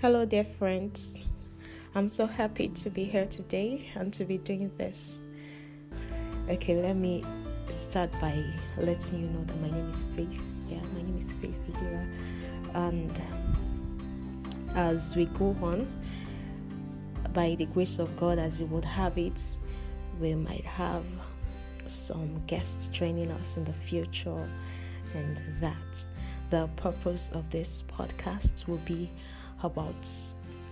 Hello, dear friends. I'm so happy to be here today and to be doing this. Okay, let me start by letting you know that my name is Faith. Yeah, my name is Faith Idira. And um, as we go on, by the grace of God, as He would have it, we might have some guests joining us in the future, and that the purpose of this podcast will be about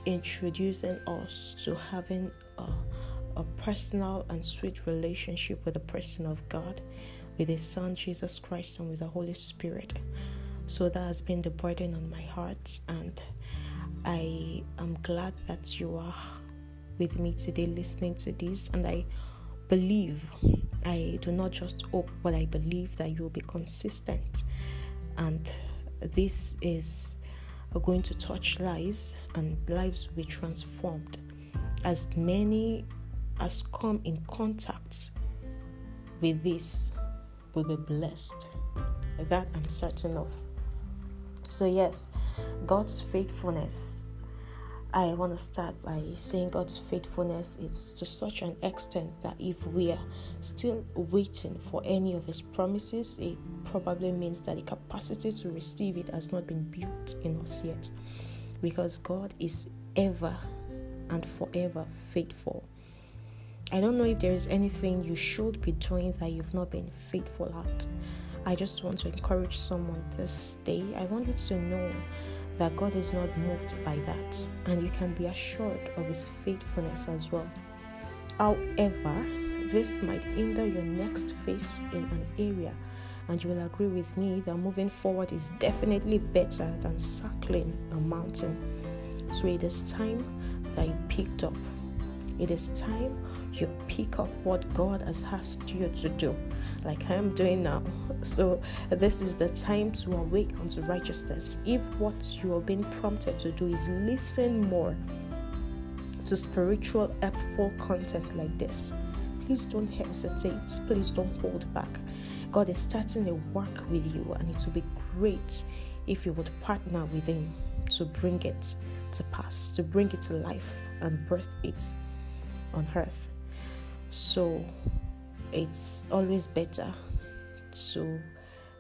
introducing us to having a, a personal and sweet relationship with the person of God, with His Son Jesus Christ, and with the Holy Spirit. So that has been the burden on my heart, and I am glad that you are with me today listening to this. And I believe, I do not just hope, but I believe that you will be consistent. And this is are going to touch lives and lives will be transformed. As many as come in contact with this will be blessed. That I'm certain of. So, yes, God's faithfulness. I want to start by saying God's faithfulness is to such an extent that if we are still waiting for any of His promises, it probably means that the capacity to receive it has not been built in us yet. Because God is ever and forever faithful. I don't know if there is anything you should be doing that you've not been faithful at. I just want to encourage someone this day. I want you to know that God is not moved by that, and you can be assured of His faithfulness as well. However, this might hinder your next phase in an area, and you will agree with me that moving forward is definitely better than circling a mountain. So it is time that you picked up. It is time you pick up what God has asked you to do, like I am doing now. So, this is the time to awake unto righteousness. If what you are being prompted to do is listen more to spiritual, helpful content like this, please don't hesitate. Please don't hold back. God is starting a work with you, and it will be great if you would partner with Him to bring it to pass, to bring it to life and birth it on earth. So it's always better to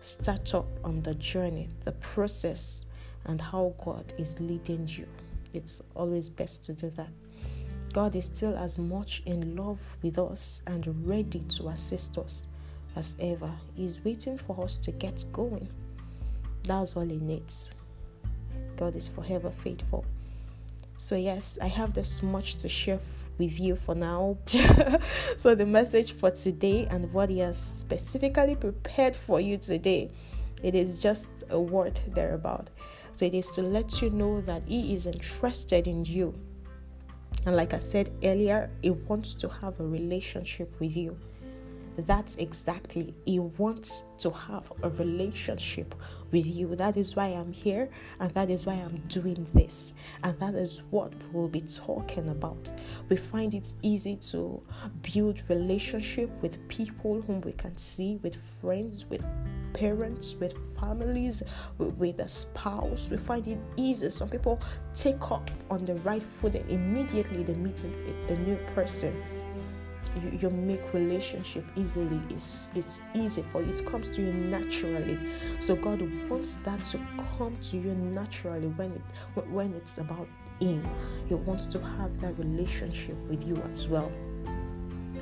start up on the journey, the process, and how God is leading you. It's always best to do that. God is still as much in love with us and ready to assist us as ever. He's waiting for us to get going. That's all He needs. God is forever faithful. So, yes, I have this much to share with you for now. so, the message for today and what He has specifically prepared for you today, it is just a word thereabout. So, it is to let you know that He is interested in you. And, like I said earlier, He wants to have a relationship with you. That's exactly, He wants to have a relationship with you. That is why I'm here, and that is why I'm doing this, and that is what we'll be talking about. We find it easy to build relationship with people whom we can see, with friends, with parents, with families, with, a spouse. We find it easy. Some people take up on the right foot and immediately they meet a new person you, you make relationship easily it's it's easy for you it comes to you naturally so god wants that to come to you naturally when it when it's about him he wants to have that relationship with you as well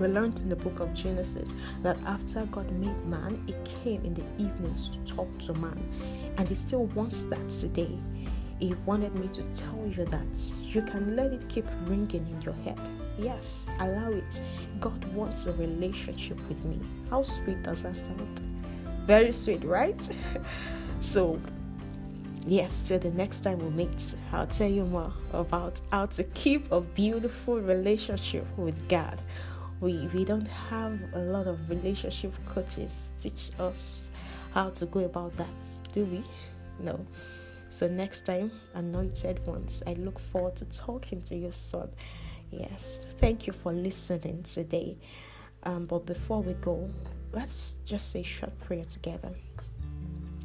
we learned in the book of Genesis that after God made man, he came in the evenings to talk to man. And he still wants that today. He wanted me to tell you that you can let it keep ringing in your head. Yes, allow it. God wants a relationship with me. How sweet does that sound? Very sweet, right? so, yes, till the next time we meet, I'll tell you more about how to keep a beautiful relationship with God. We, we don't have a lot of relationship coaches teach us how to go about that, do we? No. So, next time, anointed ones, I look forward to talking to your son. Yes, thank you for listening today. Um, but before we go, let's just say short prayer together.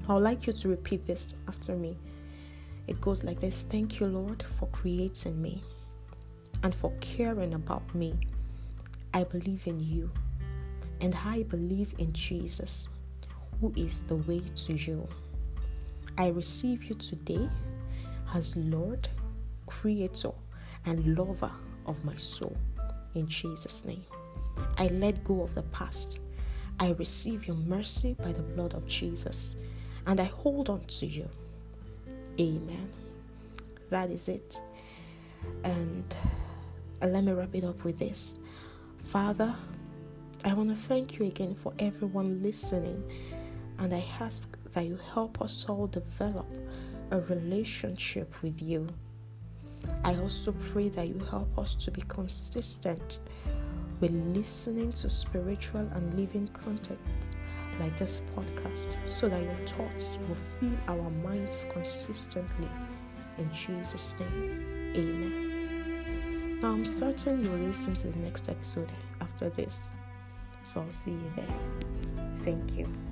I would like you to repeat this after me. It goes like this Thank you, Lord, for creating me and for caring about me. I believe in you and I believe in Jesus, who is the way to you. I receive you today as Lord, Creator, and Lover of my soul. In Jesus' name. I let go of the past. I receive your mercy by the blood of Jesus, and I hold on to you. Amen. That is it. And uh, let me wrap it up with this. Father, I want to thank you again for everyone listening, and I ask that you help us all develop a relationship with you. I also pray that you help us to be consistent with listening to spiritual and living content like this podcast so that your thoughts will fill our minds consistently. In Jesus' name, amen. Now, I'm certain you'll listen to the next episode after this, so I'll see you there. Thank you.